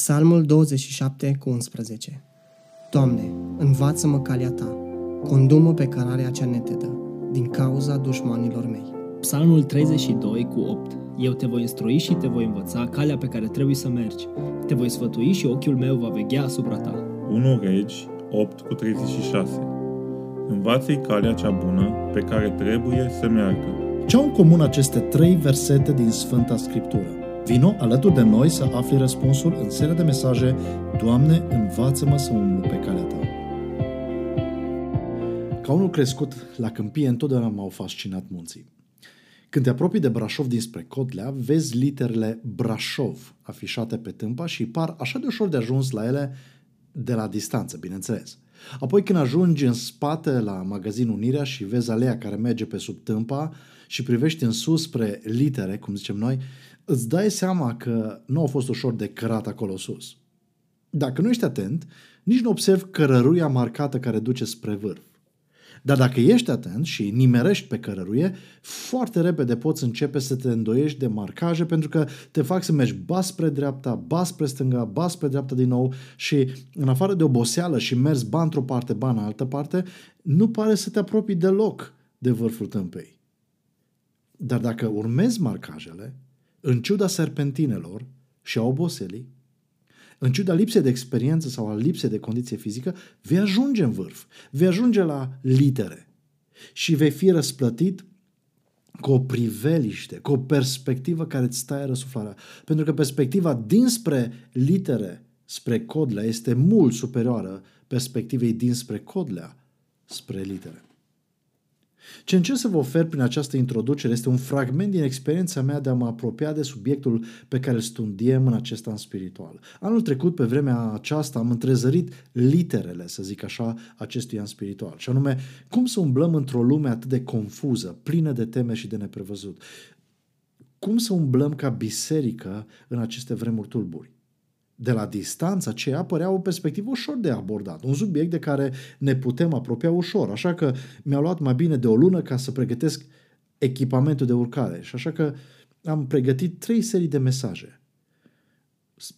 Psalmul 27 cu 11 Doamne, învață-mă calea Ta, condumă pe cărarea cea netedă, din cauza dușmanilor mei. Psalmul 32 cu 8 Eu te voi instrui și te voi învăța calea pe care trebuie să mergi. Te voi sfătui și ochiul meu va veghea asupra ta. 1 Regi 8 cu 36 Învață-i calea cea bună pe care trebuie să meargă. Ce au în comun aceste trei versete din Sfânta Scriptură? Vino alături de noi să afli răspunsul în seria de mesaje Doamne, învață-mă să umblu pe calea Ta. Ca unul crescut la câmpie, întotdeauna m-au fascinat munții. Când te apropii de Brașov dinspre Codlea, vezi literele Brașov afișate pe tâmpa și par așa de ușor de ajuns la ele de la distanță, bineînțeles. Apoi când ajungi în spate la magazinul Unirea și vezi alea care merge pe sub tâmpa și privești în sus spre litere, cum zicem noi, îți dai seama că nu a fost ușor de cărat acolo sus. Dacă nu ești atent, nici nu observi cărăruia marcată care duce spre vârf. Dar dacă ești atent și nimerești pe cărăruie, foarte repede poți începe să te îndoiești de marcaje pentru că te fac să mergi ba spre dreapta, ba spre stânga, ba spre dreapta din nou și în afară de oboseală și mergi ba într-o parte, ba în altă parte, nu pare să te apropii deloc de vârful tâmpei. Dar dacă urmezi marcajele, în ciuda serpentinelor și a oboselii, în ciuda lipsei de experiență sau a lipsei de condiție fizică, vei ajunge în vârf, vei ajunge la litere și vei fi răsplătit cu o priveliște, cu o perspectivă care îți stai răsuflarea. Pentru că perspectiva dinspre litere spre codlea este mult superioară perspectivei dinspre codlea spre litere. Ce încerc să vă ofer prin această introducere este un fragment din experiența mea de a mă apropia de subiectul pe care îl studiem în acest an spiritual. Anul trecut, pe vremea aceasta, am întrezărit literele, să zic așa, acestui an spiritual. Și anume, cum să umblăm într-o lume atât de confuză, plină de teme și de neprevăzut. Cum să umblăm ca biserică în aceste vremuri tulburi de la distanță aceea părea o perspectivă ușor de abordat, un subiect de care ne putem apropia ușor, așa că mi-a luat mai bine de o lună ca să pregătesc echipamentul de urcare și așa că am pregătit trei serii de mesaje.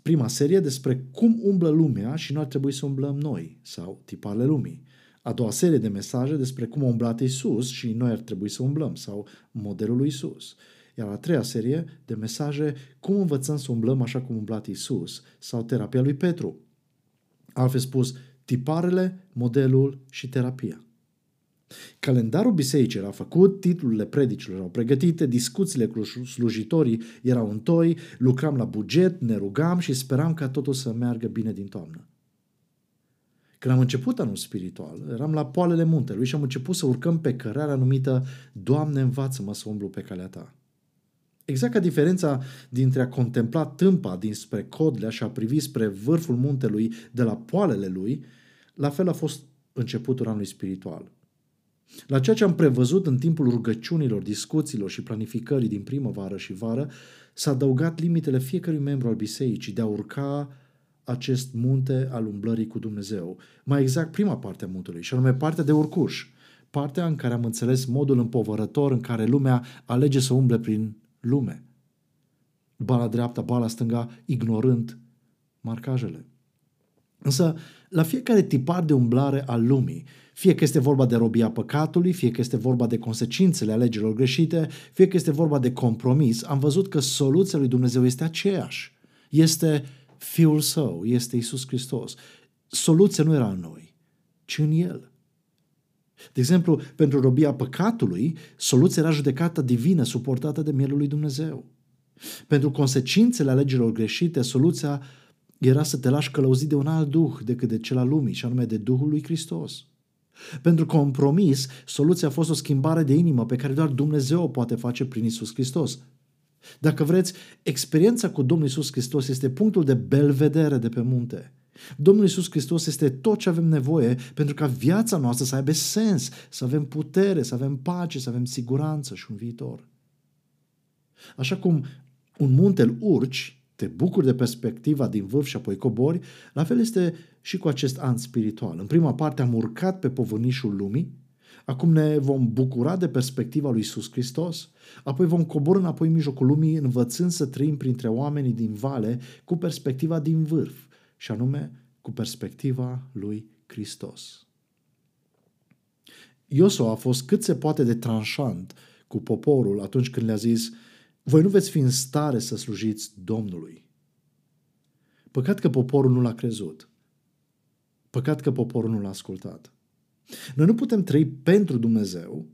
Prima serie despre cum umblă lumea și nu ar trebui să umblăm noi, sau tiparele lumii. A doua serie de mesaje despre cum a umblat Isus și noi ar trebui să umblăm, sau modelul lui Isus. Iar a treia serie de mesaje, cum învățăm să umblăm așa cum umblat Isus sau terapia lui Petru. Altfel spus, tiparele, modelul și terapia. Calendarul bisericii era făcut, titlurile predicilor erau pregătite, discuțiile cu slujitorii erau în toi, lucram la buget, ne rugam și speram ca totul să meargă bine din toamnă. Când am început anul spiritual, eram la poalele muntelui și am început să urcăm pe cărarea numită Doamne învață-mă să umblu pe calea ta. Exact ca diferența dintre a contempla tâmpa dinspre Codlea și a privi spre vârful muntelui de la poalele lui, la fel a fost începutul anului spiritual. La ceea ce am prevăzut în timpul rugăciunilor, discuțiilor și planificării din primăvară și vară, s-a adăugat limitele fiecărui membru al bisericii de a urca acest munte al umblării cu Dumnezeu. Mai exact prima parte a muntelui, și anume partea de urcuș, partea în care am înțeles modul împovărător în care lumea alege să umble prin lume. Ba la dreapta, ba la stânga, ignorând marcajele. Însă, la fiecare tipar de umblare al lumii, fie că este vorba de robia păcatului, fie că este vorba de consecințele alegerilor greșite, fie că este vorba de compromis, am văzut că soluția lui Dumnezeu este aceeași. Este Fiul Său, este Isus Hristos. Soluția nu era în noi, ci în El. De exemplu, pentru robia păcatului, soluția era judecata divină suportată de mielul lui Dumnezeu. Pentru consecințele alegerilor greșite, soluția era să te lași călăuzit de un alt duh decât de cel al lumii, și anume de Duhul lui Hristos. Pentru compromis, soluția a fost o schimbare de inimă pe care doar Dumnezeu o poate face prin Isus Hristos. Dacă vreți, experiența cu Domnul Isus Hristos este punctul de belvedere de pe munte. Domnul Iisus Hristos este tot ce avem nevoie pentru ca viața noastră să aibă sens, să avem putere, să avem pace, să avem siguranță și un viitor. Așa cum un munte îl urci, te bucuri de perspectiva din vârf și apoi cobori, la fel este și cu acest an spiritual. În prima parte am urcat pe povânișul lumii, Acum ne vom bucura de perspectiva lui Iisus Hristos, apoi vom coborâ înapoi în mijlocul lumii, învățând să trăim printre oamenii din vale cu perspectiva din vârf, și anume cu perspectiva lui Hristos. Iosua a fost cât se poate de tranșant cu poporul atunci când le-a zis voi nu veți fi în stare să slujiți Domnului. Păcat că poporul nu l-a crezut. Păcat că poporul nu l-a ascultat. Noi nu putem trăi pentru Dumnezeu,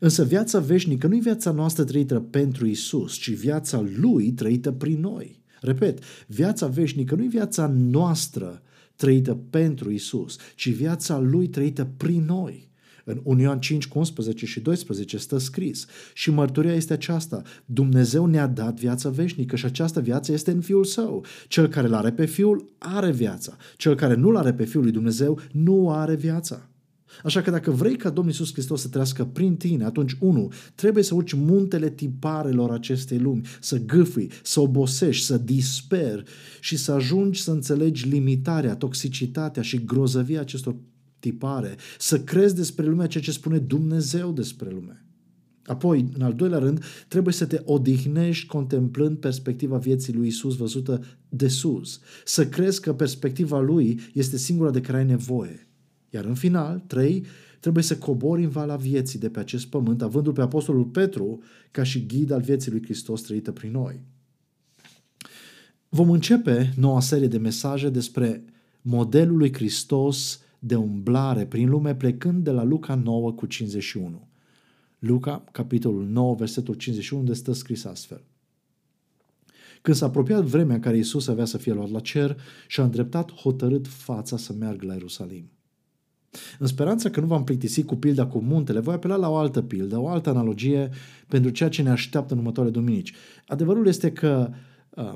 însă viața veșnică nu e viața noastră trăită pentru Isus, ci viața Lui trăită prin noi. Repet, viața veșnică nu e viața noastră trăită pentru Isus, ci viața Lui trăită prin noi. În 1 Ioan 5 cu 11 și 12 stă scris și mărturia este aceasta. Dumnezeu ne-a dat viața veșnică și această viață este în Fiul Său. Cel care l-are pe Fiul are viața. Cel care nu l-are pe Fiul lui Dumnezeu nu are viața. Așa că dacă vrei ca Domnul Iisus Hristos să trăiască prin tine, atunci, unu, trebuie să urci muntele tiparelor acestei lumi, să gâfâi, să obosești, să disperi și să ajungi să înțelegi limitarea, toxicitatea și grozăvia acestor tipare, să crezi despre lumea ceea ce spune Dumnezeu despre lume. Apoi, în al doilea rând, trebuie să te odihnești contemplând perspectiva vieții lui Isus văzută de sus. Să crezi că perspectiva lui este singura de care ai nevoie. Iar în final, trei, trebuie să cobori în vala vieții de pe acest pământ, avându-l pe Apostolul Petru ca și ghid al vieții lui Hristos trăită prin noi. Vom începe noua serie de mesaje despre modelul lui Hristos de umblare prin lume plecând de la Luca 9 cu 51. Luca, capitolul 9, versetul 51, unde stă scris astfel. Când s-a apropiat vremea în care Isus avea să fie luat la cer și-a îndreptat hotărât fața să meargă la Ierusalim. În speranța că nu v-am plictisit cu pilda cu muntele, voi apela la o altă pildă, o altă analogie pentru ceea ce ne așteaptă în următoarele duminici. Adevărul este că uh,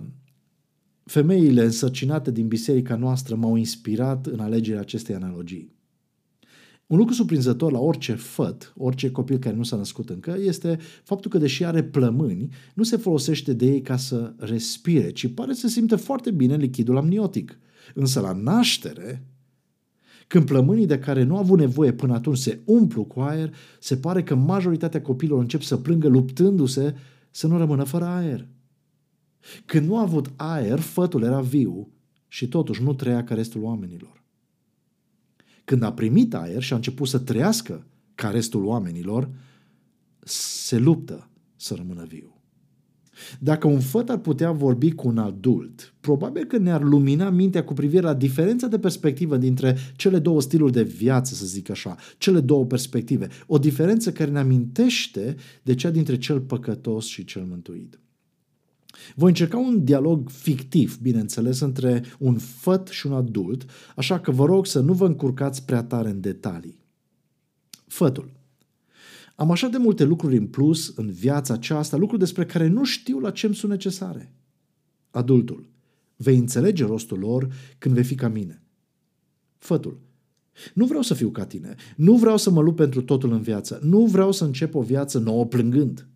femeile însărcinate din biserica noastră m-au inspirat în alegerea acestei analogii. Un lucru surprinzător la orice făt, orice copil care nu s-a născut încă, este faptul că deși are plămâni, nu se folosește de ei ca să respire, ci pare să simte foarte bine în lichidul amniotic. Însă la naștere, când plămânii de care nu au avut nevoie până atunci se umplu cu aer, se pare că majoritatea copiilor încep să plângă luptându-se să nu rămână fără aer. Când nu a avut aer, fătul era viu și totuși nu trăia ca restul oamenilor. Când a primit aer și a început să trăiască ca restul oamenilor, se luptă să rămână viu. Dacă un făt ar putea vorbi cu un adult, probabil că ne-ar lumina mintea cu privire la diferența de perspectivă dintre cele două stiluri de viață, să zic așa, cele două perspective. O diferență care ne amintește de cea dintre cel păcătos și cel mântuit. Voi încerca un dialog fictiv, bineînțeles, între un făt și un adult, așa că vă rog să nu vă încurcați prea tare în detalii. Fătul. Am așa de multe lucruri în plus în viața aceasta, lucruri despre care nu știu la ce îmi sunt necesare. Adultul. Vei înțelege rostul lor când vei fi ca mine. Fătul. Nu vreau să fiu ca tine. Nu vreau să mă lupt pentru totul în viață. Nu vreau să încep o viață nouă plângând.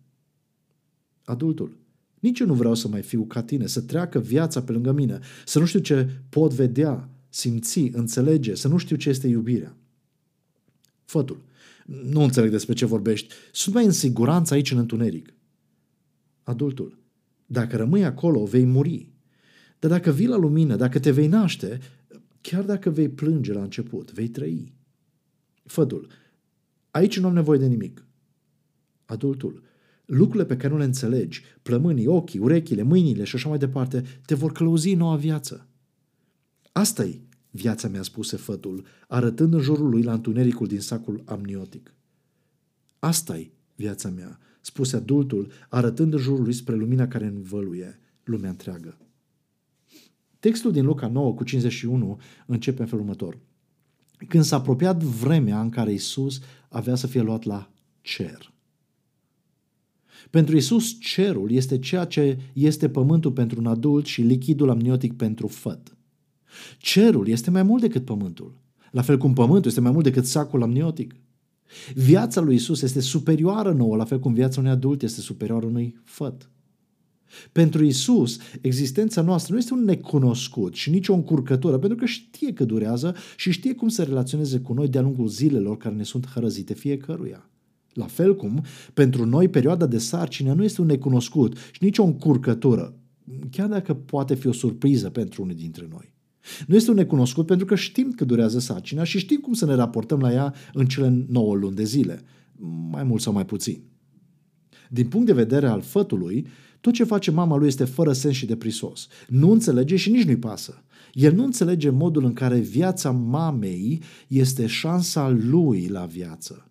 Adultul. Nici eu nu vreau să mai fiu ca tine, să treacă viața pe lângă mine, să nu știu ce pot vedea, simți, înțelege, să nu știu ce este iubirea. Fătul. Nu înțeleg despre ce vorbești. Sunt mai în siguranță aici în întuneric. Adultul. Dacă rămâi acolo, vei muri. Dar dacă vii la lumină, dacă te vei naște, chiar dacă vei plânge la început, vei trăi. Fătul. Aici nu am nevoie de nimic. Adultul lucrurile pe care nu le înțelegi, plămânii, ochii, urechile, mâinile și așa mai departe, te vor călăuzi noua viață. asta e viața mea, spuse fătul, arătând în jurul lui la întunericul din sacul amniotic. asta e viața mea, spuse adultul, arătând în jurul lui spre lumina care învăluie lumea întreagă. Textul din Luca 9 cu 51 începe în felul următor. Când s-a apropiat vremea în care Isus avea să fie luat la cer. Pentru Isus, cerul este ceea ce este pământul pentru un adult și lichidul amniotic pentru făt. Cerul este mai mult decât pământul, la fel cum pământul este mai mult decât sacul amniotic. Viața lui Isus este superioară nouă, la fel cum viața unui adult este superioară unui făt. Pentru Isus, existența noastră nu este un necunoscut și nici o încurcătură, pentru că știe că durează și știe cum să relaționeze cu noi de-a lungul zilelor care ne sunt hărăzite fiecăruia. La fel cum, pentru noi, perioada de sarcină nu este un necunoscut și nici o încurcătură, chiar dacă poate fi o surpriză pentru unii dintre noi. Nu este un necunoscut pentru că știm că durează sarcina și știm cum să ne raportăm la ea în cele 9 luni de zile, mai mult sau mai puțin. Din punct de vedere al fătului, tot ce face mama lui este fără sens și deprisos. Nu înțelege și nici nu-i pasă. El nu înțelege modul în care viața mamei este șansa lui la viață.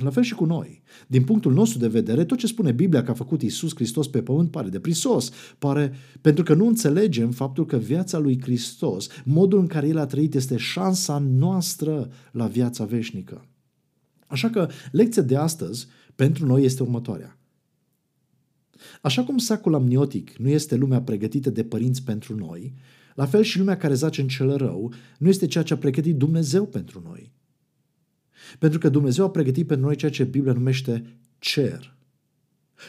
La fel și cu noi. Din punctul nostru de vedere, tot ce spune Biblia că a făcut Isus Hristos pe pământ pare deprisos, pare pentru că nu înțelegem faptul că viața lui Hristos, modul în care El a trăit, este șansa noastră la viața veșnică. Așa că lecția de astăzi pentru noi este următoarea. Așa cum sacul amniotic nu este lumea pregătită de părinți pentru noi, la fel și lumea care zace în cel rău nu este ceea ce a pregătit Dumnezeu pentru noi. Pentru că Dumnezeu a pregătit pentru noi ceea ce Biblia numește cer.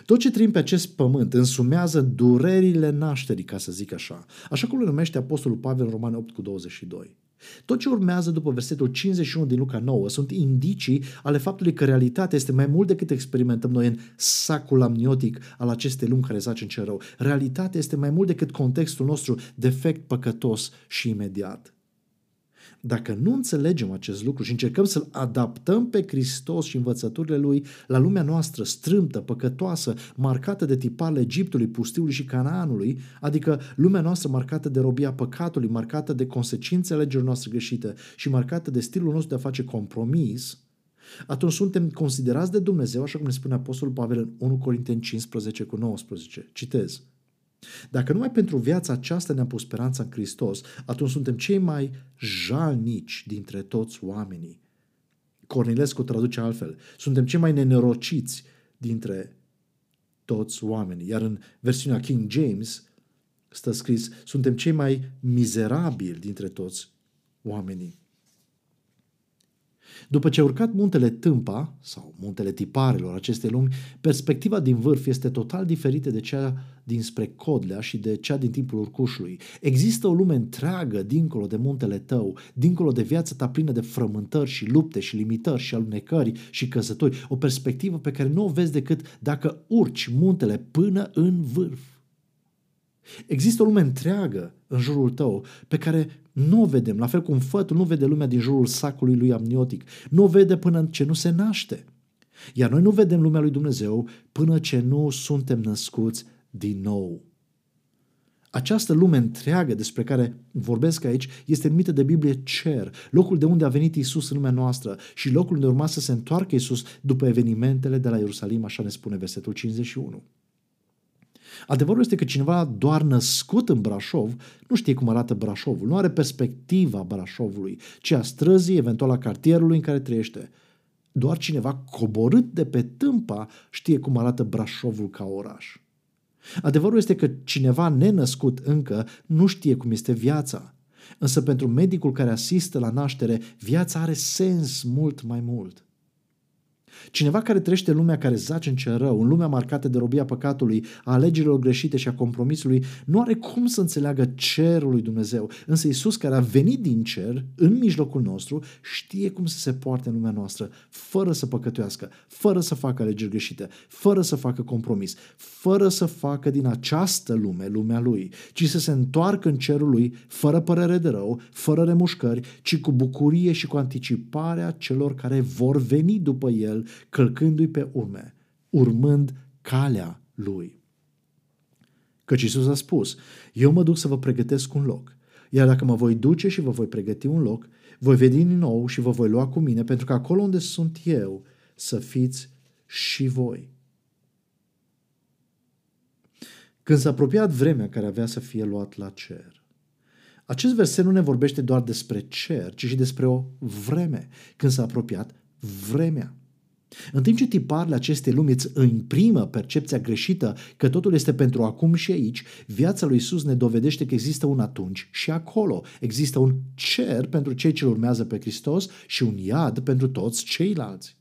Tot ce trăim pe acest pământ însumează durerile nașterii, ca să zic așa, așa cum le numește Apostolul Pavel în Romane 8 cu 22. Tot ce urmează după versetul 51 din Luca 9 sunt indicii ale faptului că realitatea este mai mult decât experimentăm noi în sacul amniotic al acestei lumi care zace în cer rău. Realitatea este mai mult decât contextul nostru defect, păcătos și imediat. Dacă nu înțelegem acest lucru și încercăm să-L adaptăm pe Hristos și învățăturile Lui la lumea noastră strâmtă, păcătoasă, marcată de tiparele Egiptului, pustiului și Canaanului, adică lumea noastră marcată de robia păcatului, marcată de consecințele legilor noastre greșite și marcată de stilul nostru de a face compromis, atunci suntem considerați de Dumnezeu, așa cum ne spune Apostolul Pavel în 1 Corinteni 15 cu 19. Citez. Dacă numai pentru viața aceasta ne-am pus speranța în Hristos, atunci suntem cei mai jalnici dintre toți oamenii. Cornilescu traduce altfel. Suntem cei mai nenorociți dintre toți oamenii. Iar în versiunea King James stă scris, suntem cei mai mizerabili dintre toți oamenii. După ce a urcat muntele Tâmpa, sau muntele tiparelor acestei lumi, perspectiva din vârf este total diferită de cea dinspre Codlea și de cea din timpul urcușului. Există o lume întreagă dincolo de muntele tău, dincolo de viața ta plină de frământări și lupte și limitări și alunecări și căzători. O perspectivă pe care nu o vezi decât dacă urci muntele până în vârf. Există o lume întreagă în jurul tău pe care nu o vedem, la fel cum fătul nu vede lumea din jurul sacului lui amniotic. Nu o vede până ce nu se naște. Iar noi nu vedem lumea lui Dumnezeu până ce nu suntem născuți din nou. Această lume întreagă despre care vorbesc aici este numită de Biblie cer, locul de unde a venit Isus în lumea noastră și locul unde urma să se întoarcă Isus după evenimentele de la Ierusalim, așa ne spune versetul 51. Adevărul este că cineva doar născut în Brașov nu știe cum arată Brașovul, nu are perspectiva Brașovului, ci a străzii, eventual a cartierului în care trăiește. Doar cineva coborât de pe tâmpa știe cum arată Brașovul ca oraș. Adevărul este că cineva nenăscut încă nu știe cum este viața. Însă pentru medicul care asistă la naștere, viața are sens mult mai mult. Cineva care trăiește în lumea care zace în cer rău, în lumea marcată de robia păcatului, a alegerilor greșite și a compromisului, nu are cum să înțeleagă cerul lui Dumnezeu. Însă Isus, care a venit din cer, în mijlocul nostru, știe cum să se poarte în lumea noastră, fără să păcătuiască, fără să facă alegeri greșite, fără să facă compromis, fără să facă din această lume lumea lui, ci să se întoarcă în cerul lui, fără părere de rău, fără remușcări, ci cu bucurie și cu anticiparea celor care vor veni după el călcându-i pe urme, urmând calea lui. Căci Iisus a spus, eu mă duc să vă pregătesc un loc, iar dacă mă voi duce și vă voi pregăti un loc, voi veni din nou și vă voi lua cu mine, pentru că acolo unde sunt eu, să fiți și voi. Când s-a apropiat vremea care avea să fie luat la cer, acest verset nu ne vorbește doar despre cer, ci și despre o vreme, când s-a apropiat vremea. În timp ce tiparele acestei lumi îți imprimă percepția greșită că totul este pentru acum și aici, viața lui Isus ne dovedește că există un atunci și acolo. Există un cer pentru cei ce urmează pe Hristos și un iad pentru toți ceilalți.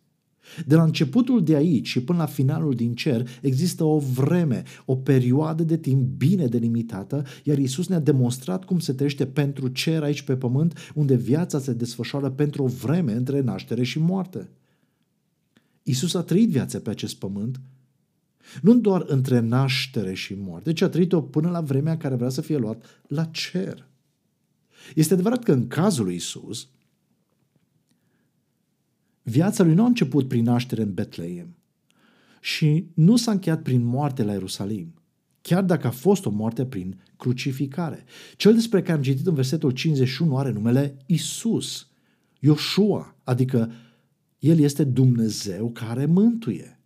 De la începutul de aici și până la finalul din cer există o vreme, o perioadă de timp bine delimitată, iar Isus ne-a demonstrat cum se trăiește pentru cer aici pe pământ, unde viața se desfășoară pentru o vreme între naștere și moarte. Isus a trăit viața pe acest pământ, nu doar între naștere și moarte, ci a trăit-o până la vremea în care vrea să fie luat la cer. Este adevărat că în cazul lui Isus, Viața lui nu a început prin naștere în Betleem și nu s-a încheiat prin moarte la Ierusalim, chiar dacă a fost o moarte prin crucificare. Cel despre care am citit în versetul 51 are numele Isus, Ioshua, adică el este Dumnezeu care mântuie.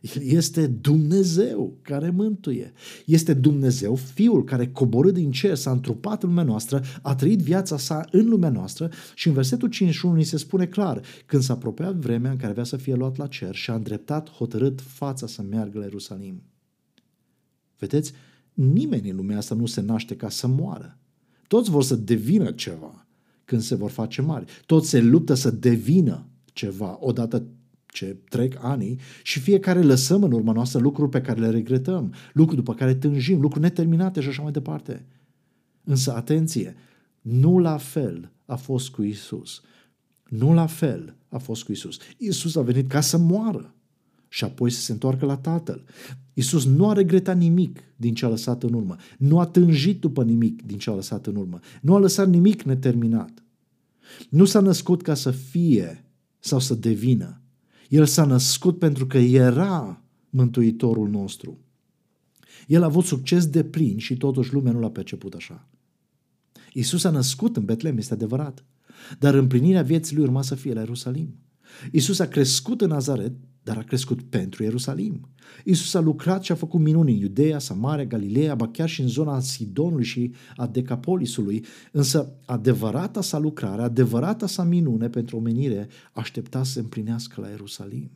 El este Dumnezeu care mântuie. Este Dumnezeu, Fiul care coborât din cer, s-a întrupat în lumea noastră, a trăit viața sa în lumea noastră și în versetul 51 ni se spune clar, când s-a apropiat vremea în care avea să fie luat la cer și a îndreptat hotărât fața să meargă la Ierusalim. Vedeți, nimeni în lumea asta nu se naște ca să moară. Toți vor să devină ceva când se vor face mari. Toți se luptă să devină ceva odată ce trec ani și fiecare lăsăm în urma noastră lucruri pe care le regretăm, lucruri după care tânjim, lucruri neterminate și așa mai departe. Însă, atenție, nu la fel a fost cu Isus. Nu la fel a fost cu Isus. Isus a venit ca să moară și apoi să se întoarcă la Tatăl. Isus nu a regretat nimic din ce a lăsat în urmă. Nu a tânjit după nimic din ce a lăsat în urmă. Nu a lăsat nimic neterminat. Nu s-a născut ca să fie sau să devină, el s-a născut pentru că era Mântuitorul nostru. El a avut succes de plin și totuși lumea nu l-a perceput așa. Isus a născut în Betlehem, este adevărat, dar împlinirea vieții lui urma să fie la Ierusalim. Isus a crescut în Nazaret, dar a crescut pentru Ierusalim. Isus a lucrat și a făcut minuni în Iudeea, Samaria, Galileea, ba chiar și în zona Sidonului și a Decapolisului, însă adevărata sa lucrare, adevărata sa minune pentru omenire aștepta să se împlinească la Ierusalim.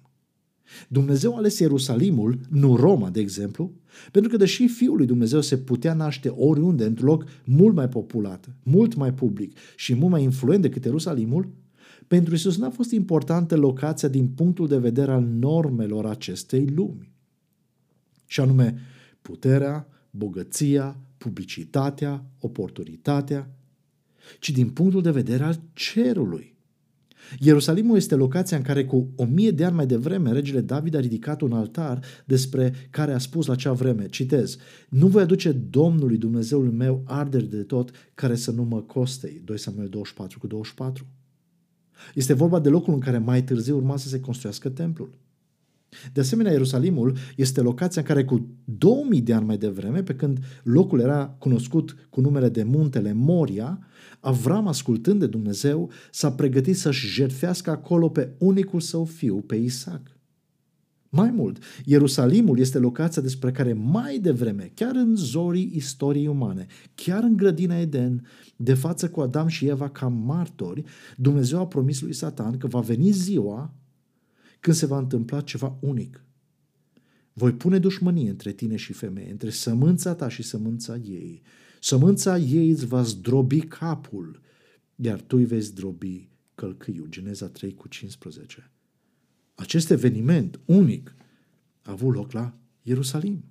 Dumnezeu a ales Ierusalimul, nu Roma, de exemplu, pentru că deși Fiul lui Dumnezeu se putea naște oriunde, într-un loc mult mai populat, mult mai public și mult mai influent decât Ierusalimul, pentru Isus n-a fost importantă locația din punctul de vedere al normelor acestei lumi. Și anume puterea, bogăția, publicitatea, oportunitatea, ci din punctul de vedere al cerului. Ierusalimul este locația în care cu o mie de ani mai devreme regele David a ridicat un altar despre care a spus la acea vreme, citez, Nu voi aduce Domnului Dumnezeului meu arderi de tot care să nu mă costei. 2 Samuel 24 cu 24. Este vorba de locul în care mai târziu urma să se construiască templul. De asemenea, Ierusalimul este locația în care cu 2000 de ani mai devreme, pe când locul era cunoscut cu numele de muntele Moria, Avram, ascultând de Dumnezeu, s-a pregătit să-și jertfească acolo pe unicul său fiu, pe Isaac. Mai mult, Ierusalimul este locația despre care mai devreme, chiar în zorii istoriei umane, chiar în grădina Eden, de față cu Adam și Eva ca martori, Dumnezeu a promis lui Satan că va veni ziua când se va întâmpla ceva unic. Voi pune dușmănie între tine și femeie, între sămânța ta și sămânța ei. Sămânța ei îți va zdrobi capul, iar tu îi vei zdrobi călcâiul. Geneza 3 cu 15. Acest eveniment unic a avut loc la Ierusalim.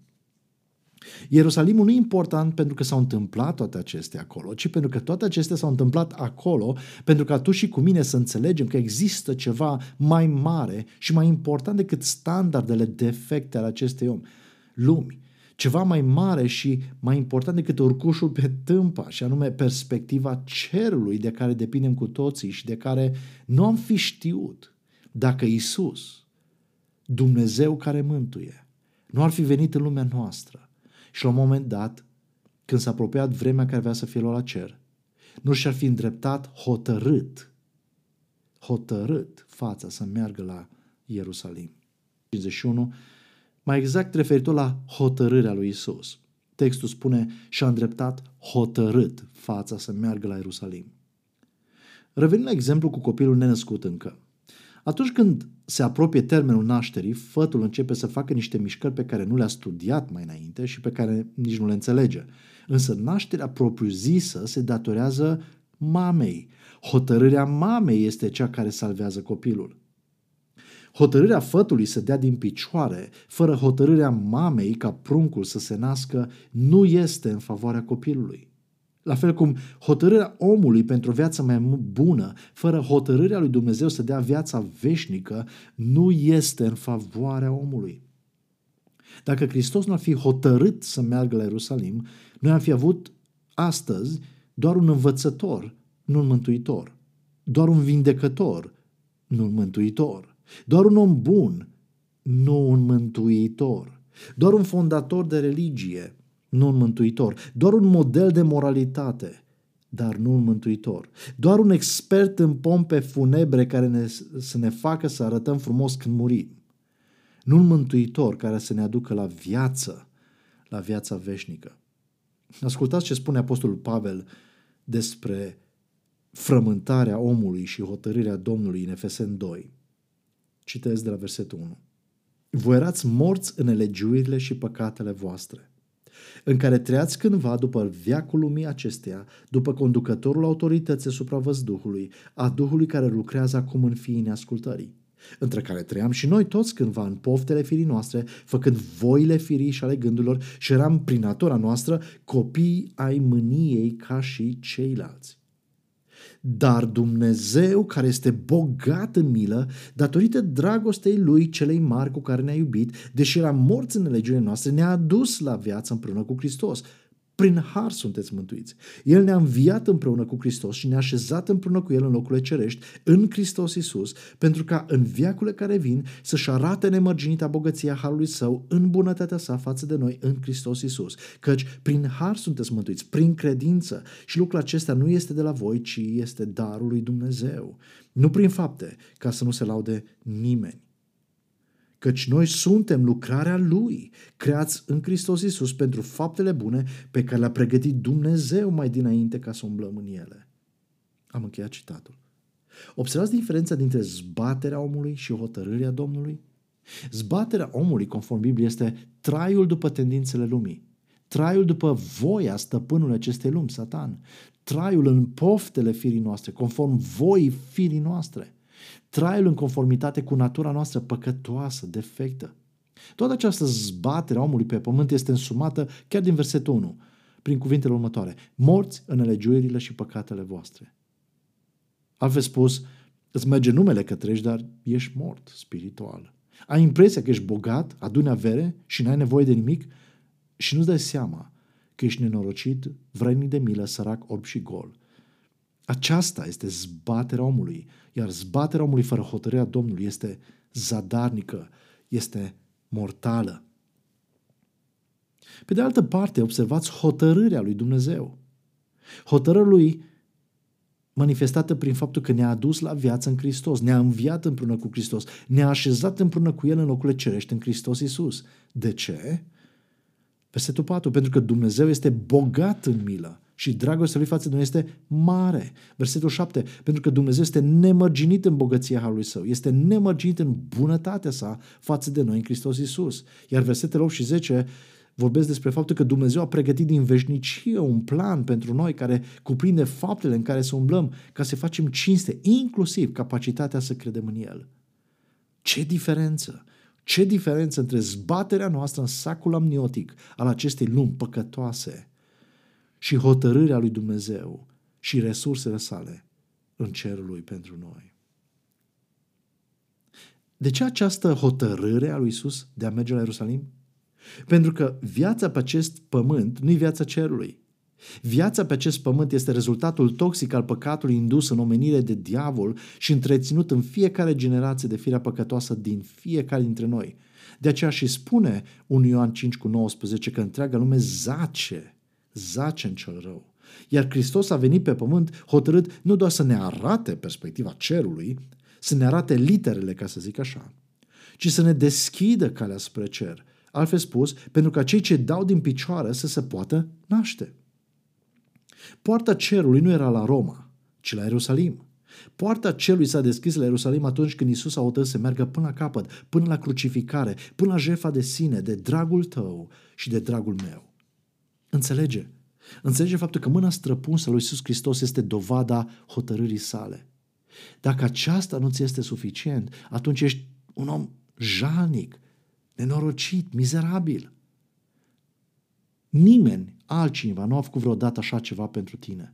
Ierusalimul nu e important pentru că s-au întâmplat toate acestea acolo, ci pentru că toate acestea s-au întâmplat acolo, pentru ca tu și cu mine să înțelegem că există ceva mai mare și mai important decât standardele defecte ale acestei om, lumi. Ceva mai mare și mai important decât urcușul pe tâmpa, și anume perspectiva cerului de care depindem cu toții și de care nu am fi știut dacă Isus, Dumnezeu care mântuie, nu ar fi venit în lumea noastră și la un moment dat, când s-a apropiat vremea care avea să fie luat la cer, nu și-ar fi îndreptat hotărât, hotărât fața să meargă la Ierusalim. 51, mai exact referitor la hotărârea lui Isus. Textul spune și-a îndreptat hotărât fața să meargă la Ierusalim. Revenind la exemplu cu copilul nenăscut încă. Atunci când se apropie termenul nașterii, fătul începe să facă niște mișcări pe care nu le-a studiat mai înainte și pe care nici nu le înțelege. Însă nașterea propriu-zisă se datorează mamei. Hotărârea mamei este cea care salvează copilul. Hotărârea fătului să dea din picioare, fără hotărârea mamei ca pruncul să se nască, nu este în favoarea copilului. La fel cum hotărârea omului pentru o viață mai bună, fără hotărârea lui Dumnezeu să dea viața veșnică, nu este în favoarea omului. Dacă Hristos nu ar fi hotărât să meargă la Ierusalim, noi am fi avut astăzi doar un învățător, nu un mântuitor. Doar un vindecător, nu un mântuitor. Doar un om bun, nu un mântuitor. Doar un fondator de religie, nu un mântuitor. Doar un model de moralitate, dar nu un mântuitor. Doar un expert în pompe funebre care ne, să ne facă să arătăm frumos când murim. Nu un mântuitor care să ne aducă la viață, la viața veșnică. Ascultați ce spune Apostolul Pavel despre frământarea omului și hotărârea Domnului în Efesen 2. Citez de la versetul 1. Voi erați morți în elegiuirile și păcatele voastre, în care trăiați cândva după viacul lumii acesteia, după conducătorul autorității asupra văzduhului, a Duhului care lucrează acum în fiii neascultării între care trăiam și noi toți cândva în poftele firii noastre, făcând voile firii și ale gândurilor și eram prin natura noastră copii ai mâniei ca și ceilalți. Dar Dumnezeu, care este bogat în milă, datorită dragostei Lui celei mari cu care ne-a iubit, deși eram morți în legiunile noastre, ne-a adus la viață împreună cu Hristos. Prin har sunteți mântuiți. El ne-a înviat împreună cu Hristos și ne-a așezat împreună cu El în locurile cerești, în Hristos Isus, pentru ca în viacurile care vin să-și arate nemărginita bogăția Harului Său în bunătatea sa față de noi în Hristos Isus. Căci prin har sunteți mântuiți, prin credință. Și lucrul acesta nu este de la voi, ci este darul lui Dumnezeu. Nu prin fapte, ca să nu se laude nimeni căci noi suntem lucrarea Lui, creați în Hristos Iisus pentru faptele bune pe care le-a pregătit Dumnezeu mai dinainte ca să umblăm în ele. Am încheiat citatul. Observați diferența dintre zbaterea omului și hotărârea Domnului? Zbaterea omului, conform Bibliei, este traiul după tendințele lumii, traiul după voia stăpânului acestei lumi, Satan, traiul în poftele firii noastre, conform voii firii noastre traiul în conformitate cu natura noastră păcătoasă, defectă. Toată această zbatere a omului pe pământ este însumată chiar din versetul 1, prin cuvintele următoare. Morți în alegiurile și păcatele voastre. Altfel spus, îți merge numele că treci, dar ești mort spiritual. Ai impresia că ești bogat, aduni avere și n-ai nevoie de nimic și nu-ți dai seama că ești nenorocit, vrednic de milă, sărac, orb și gol – aceasta este zbaterea omului, iar zbaterea omului fără hotărârea Domnului este zadarnică, este mortală. Pe de altă parte, observați hotărârea lui Dumnezeu. Hotărârea lui manifestată prin faptul că ne-a adus la viață în Hristos, ne-a înviat împreună cu Hristos, ne-a așezat împreună cu El în locurile cerești în Hristos Isus. De ce? Versetul 4. Pentru că Dumnezeu este bogat în milă și dragostea lui față de noi este mare. Versetul 7. Pentru că Dumnezeu este nemărginit în bogăția Harului Său, este nemărginit în bunătatea sa față de noi în Hristos Isus. Iar versetele 8 și 10 vorbesc despre faptul că Dumnezeu a pregătit din veșnicie un plan pentru noi care cuprinde faptele în care să umblăm ca să facem cinste, inclusiv capacitatea să credem în El. Ce diferență! Ce diferență între zbaterea noastră în sacul amniotic al acestei lumi păcătoase și hotărârea lui Dumnezeu și resursele sale în cerul lui pentru noi. De ce această hotărâre a lui Isus de a merge la Ierusalim? Pentru că viața pe acest pământ nu e viața cerului. Viața pe acest pământ este rezultatul toxic al păcatului indus în omenire de diavol și întreținut în fiecare generație de firea păcătoasă din fiecare dintre noi. De aceea și spune 1 Ioan 5 cu 19 că întreaga lume zace, zace în cel rău. Iar Hristos a venit pe pământ hotărât nu doar să ne arate perspectiva cerului, să ne arate literele, ca să zic așa, ci să ne deschidă calea spre cer. Altfel spus, pentru ca cei ce dau din picioare să se poată naște. Poarta cerului nu era la Roma, ci la Ierusalim. Poarta celui s-a deschis la Ierusalim atunci când Isus a hotărât să meargă până la capăt, până la crucificare, până la jefa de sine, de dragul tău și de dragul meu. Înțelege? Înțelege faptul că mâna străpunsă lui Isus Hristos este dovada hotărârii sale. Dacă aceasta nu ți este suficient, atunci ești Un om jalnic, nenorocit, mizerabil. Nimeni altcineva nu a făcut vreodată așa ceva pentru tine.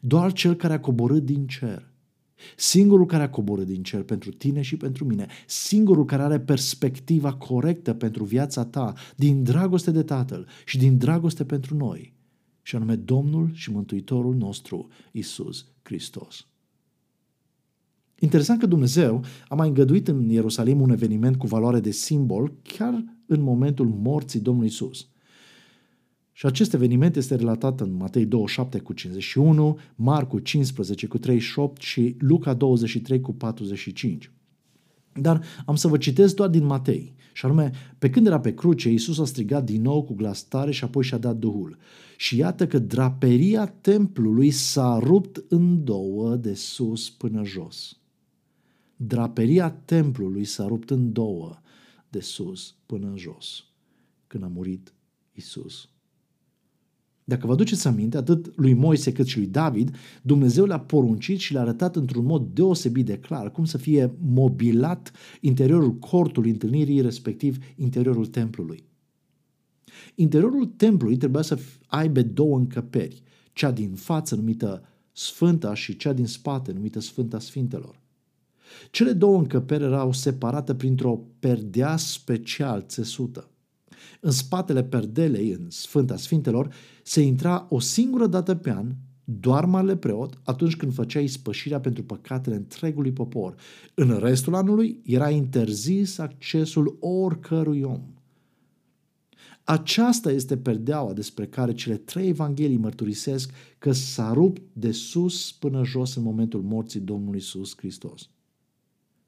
Doar cel care a coborât din cer. Singurul care a coborât din cer pentru tine și pentru mine, singurul care are perspectiva corectă pentru viața ta, din dragoste de Tatăl și din dragoste pentru noi, și anume Domnul și Mântuitorul nostru, Isus Hristos. Interesant că Dumnezeu a mai îngăduit în Ierusalim un eveniment cu valoare de simbol chiar în momentul morții Domnului Isus. Și acest eveniment este relatat în Matei 27 cu 51, Marcu 15 cu 38 și Luca 23 cu 45. Dar am să vă citesc doar din Matei. Și anume, pe când era pe cruce, Iisus a strigat din nou cu glas tare și apoi și-a dat Duhul. Și iată că draperia templului s-a rupt în două de sus până jos. Draperia templului s-a rupt în două de sus până în jos când a murit Isus. Dacă vă aduceți aminte, atât lui Moise cât și lui David, Dumnezeu le-a poruncit și le-a arătat într-un mod deosebit de clar cum să fie mobilat interiorul cortului întâlnirii, respectiv interiorul templului. Interiorul templului trebuia să aibă două încăperi, cea din față numită Sfânta și cea din spate numită Sfânta Sfintelor. Cele două încăperi erau separate printr-o perdea special țesută. În spatele perdelei, în Sfânta Sfintelor, se intra o singură dată pe an, doar marele preot, atunci când făcea ispășirea pentru păcatele întregului popor. În restul anului era interzis accesul oricărui om. Aceasta este perdeaua despre care cele trei evanghelii mărturisesc că s-a rupt de sus până jos în momentul morții Domnului Iisus Hristos.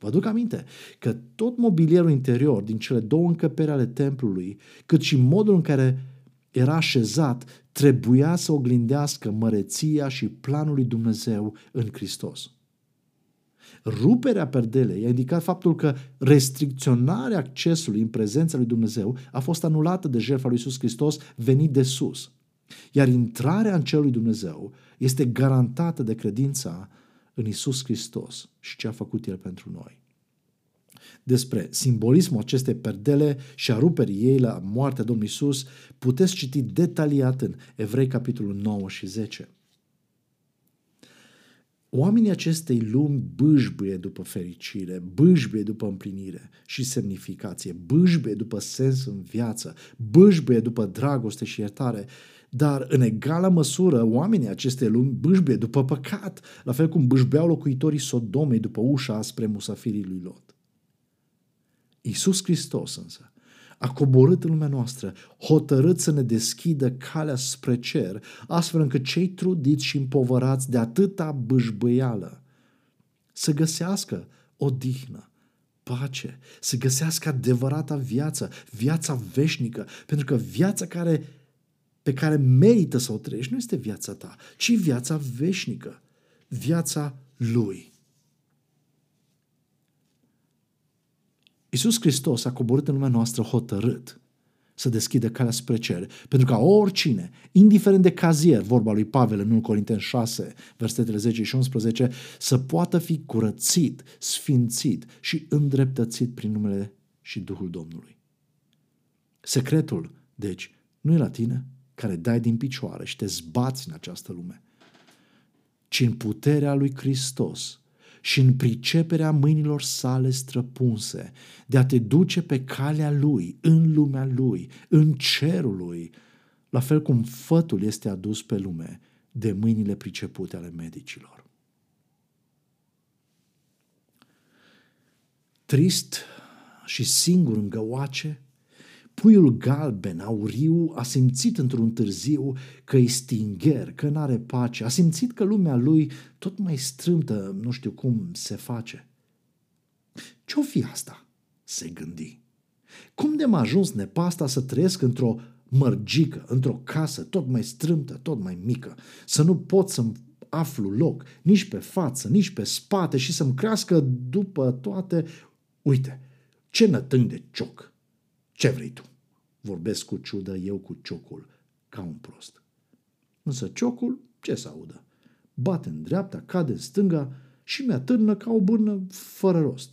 Vă aduc aminte că tot mobilierul interior din cele două încăperi ale templului, cât și modul în care era așezat, trebuia să oglindească măreția și planul lui Dumnezeu în Hristos. Ruperea perdelei a indicat faptul că restricționarea accesului în prezența lui Dumnezeu a fost anulată de jertfa lui Iisus Hristos venit de sus. Iar intrarea în cerul lui Dumnezeu este garantată de credința în Isus Hristos și ce a făcut El pentru noi. Despre simbolismul acestei perdele și a ruperii ei la moartea Domnului Isus puteți citi detaliat în Evrei capitolul 9 și 10. Oamenii acestei lumi bâșbâie după fericire, bâșbâie după împlinire și semnificație, bâșbâie după sens în viață, bâșbâie după dragoste și iertare, dar în egală măsură oamenii acestei lumi bâșbie după păcat, la fel cum bâșbeau locuitorii Sodomei după ușa spre musafirii lui Lot. Iisus Hristos însă a coborât în lumea noastră, hotărât să ne deschidă calea spre cer, astfel încât cei trudiți și împovărați de atâta bâșbăială să găsească odihnă, pace, să găsească adevărata viață, viața veșnică, pentru că viața care pe care merită să o trăiești nu este viața ta, ci viața veșnică, viața Lui. Iisus Hristos a coborât în lumea noastră hotărât să deschidă calea spre cer, pentru ca oricine, indiferent de cazier, vorba lui Pavel în 1 Corinteni 6, versetele 10 și 11, să poată fi curățit, sfințit și îndreptățit prin numele și Duhul Domnului. Secretul, deci, nu e la tine, care dai din picioare și te zbați în această lume, ci în puterea lui Hristos și în priceperea mâinilor sale străpunse, de a te duce pe calea lui, în lumea lui, în cerul lui, la fel cum fătul este adus pe lume de mâinile pricepute ale medicilor. Trist și singur în găoace, Puiul galben, auriu, a simțit într-un târziu că e stingher, că n-are pace, a simțit că lumea lui tot mai strâmtă, nu știu cum se face. Ce-o fi asta? se gândi. Cum de m-a ajuns nepasta să trăiesc într-o mărgică, într-o casă tot mai strâmtă, tot mai mică, să nu pot să-mi aflu loc, nici pe față, nici pe spate și să-mi crească după toate, uite, ce nătâng de cioc, ce vrei tu? Vorbesc cu ciudă eu cu ciocul, ca un prost. Însă ciocul, ce să audă? Bate în dreapta, cade în stânga și mi-atârnă ca o bârnă fără rost.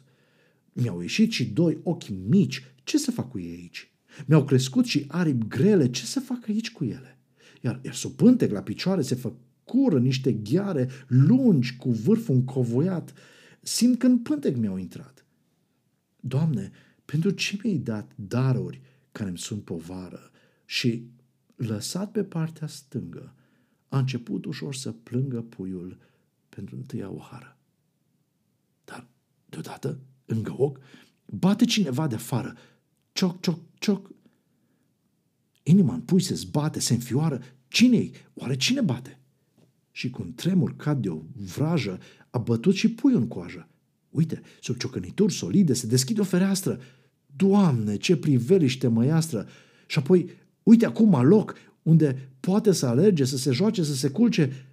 Mi-au ieșit și doi ochi mici, ce să fac cu ei aici? Mi-au crescut și aripi grele, ce să fac aici cu ele? Iar, iar sub pântec la picioare se făcură niște gheare lungi cu vârful încovoiat. Simt că în pântec mi-au intrat. Doamne, pentru ce mi-ai dat daruri care îmi sunt povară? Și lăsat pe partea stângă, a început ușor să plângă puiul pentru întâia ohară. Dar, deodată, în ochi, bate cineva de afară. Cioc, cioc, cioc. Inima în pui se zbate, se înfioară. Cine-i? Oare cine bate? Și cu un tremur cad de o vrajă, a bătut și puiul în coajă. Uite, sub ciocănituri solide se deschide o fereastră. Doamne, ce priveliște măiastră! Și apoi, uite acum loc unde poate să alerge, să se joace, să se culce.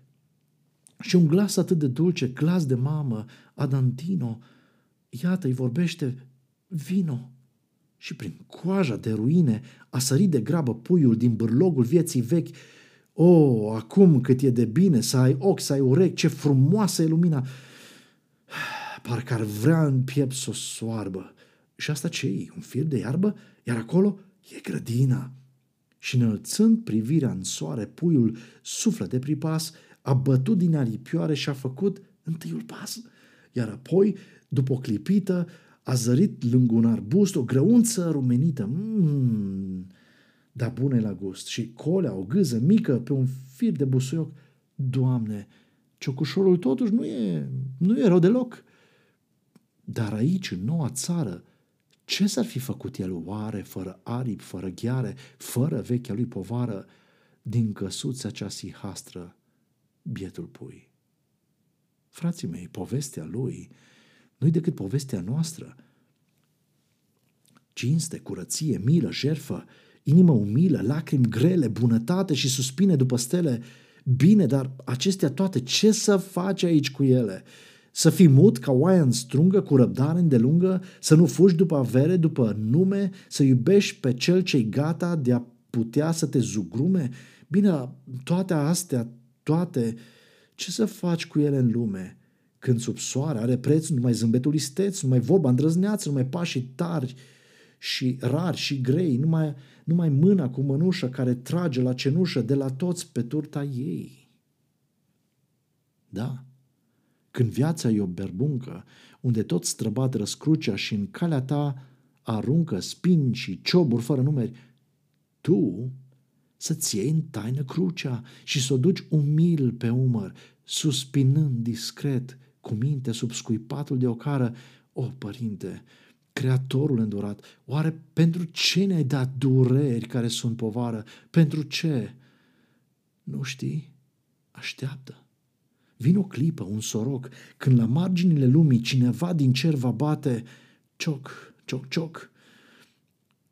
Și un glas atât de dulce, glas de mamă, Adantino, iată, îi vorbește, vino. Și prin coaja de ruine a sărit de grabă puiul din bârlogul vieții vechi. O, oh, acum cât e de bine să ai ochi, să ai urechi, ce frumoasă e lumina! Parcă ar vrea în piept să o soarbă. Și asta ce e? Un fir de iarbă? Iar acolo e grădina. Și înălțând privirea în soare, puiul suflă de pripas, a bătut din aripioare și a făcut întâiul pas. Iar apoi, după o clipită, a zărit lângă un arbust o grăunță rumenită. Mmm, da bune la gust. Și colea, o gâză mică pe un fir de busuioc. Doamne, ciocușorul totuși nu e, nu e rău deloc. Dar aici, în noua țară, ce s-ar fi făcut el oare, fără aripi, fără gheare, fără vechea lui povară, din căsuța cea sihastră, bietul pui? Frații mei, povestea lui nu-i decât povestea noastră. Cinste, curăție, milă, jerfă, inimă umilă, lacrimi grele, bunătate și suspine după stele. Bine, dar acestea toate, ce să faci aici cu ele? Să fii mut ca oaia în strungă, cu răbdare îndelungă, să nu fugi după avere, după nume, să iubești pe cel ce-i gata de a putea să te zugrume? Bine, toate astea, toate, ce să faci cu ele în lume? Când sub soare are preț numai zâmbetul isteț, numai vorba îndrăzneață, numai pașii tari și rari și grei, numai, numai mâna cu mănușă care trage la cenușă de la toți pe turta ei. Da, când viața e o berbuncă, unde tot străbat răscrucea și în calea ta aruncă spini și cioburi fără numeri, tu să-ți iei în taină crucea și să o duci umil pe umăr, suspinând discret, cu minte sub scuipatul de ocară, o, părinte, Creatorul îndurat, oare pentru ce ne-ai dat dureri care sunt povară? Pentru ce? Nu știi? Așteaptă. Vin o clipă, un soroc, când la marginile lumii cineva din cer va bate cioc, cioc, cioc.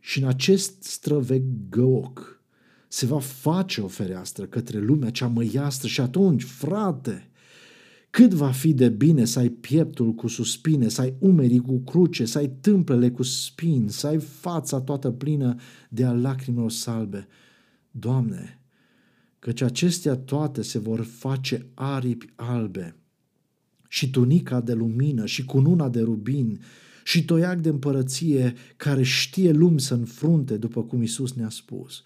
Și în acest străvec găoc se va face o fereastră către lumea cea măiastră și atunci, frate, cât va fi de bine să ai pieptul cu suspine, să ai umerii cu cruce, să ai tâmplele cu spin, să ai fața toată plină de a lacrimilor salbe. Doamne, căci acestea toate se vor face aripi albe și tunica de lumină și cununa de rubin și toiac de împărăție care știe lumi să înfrunte, după cum Isus ne-a spus.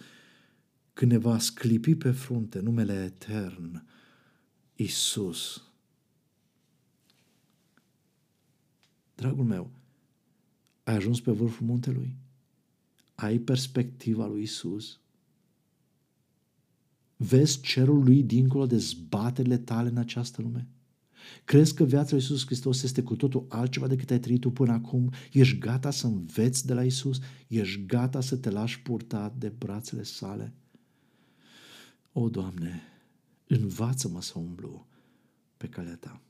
Când ne va sclipi pe frunte numele etern, Isus. Dragul meu, ai ajuns pe vârful muntelui? Ai perspectiva lui Isus? Vezi cerul lui dincolo de zbaterile tale în această lume? Crezi că viața lui Iisus Hristos este cu totul altceva decât ai trăit tu până acum? Ești gata să înveți de la Iisus? Ești gata să te lași purta de brațele sale? O, Doamne, învață-mă să umblu pe calea Ta.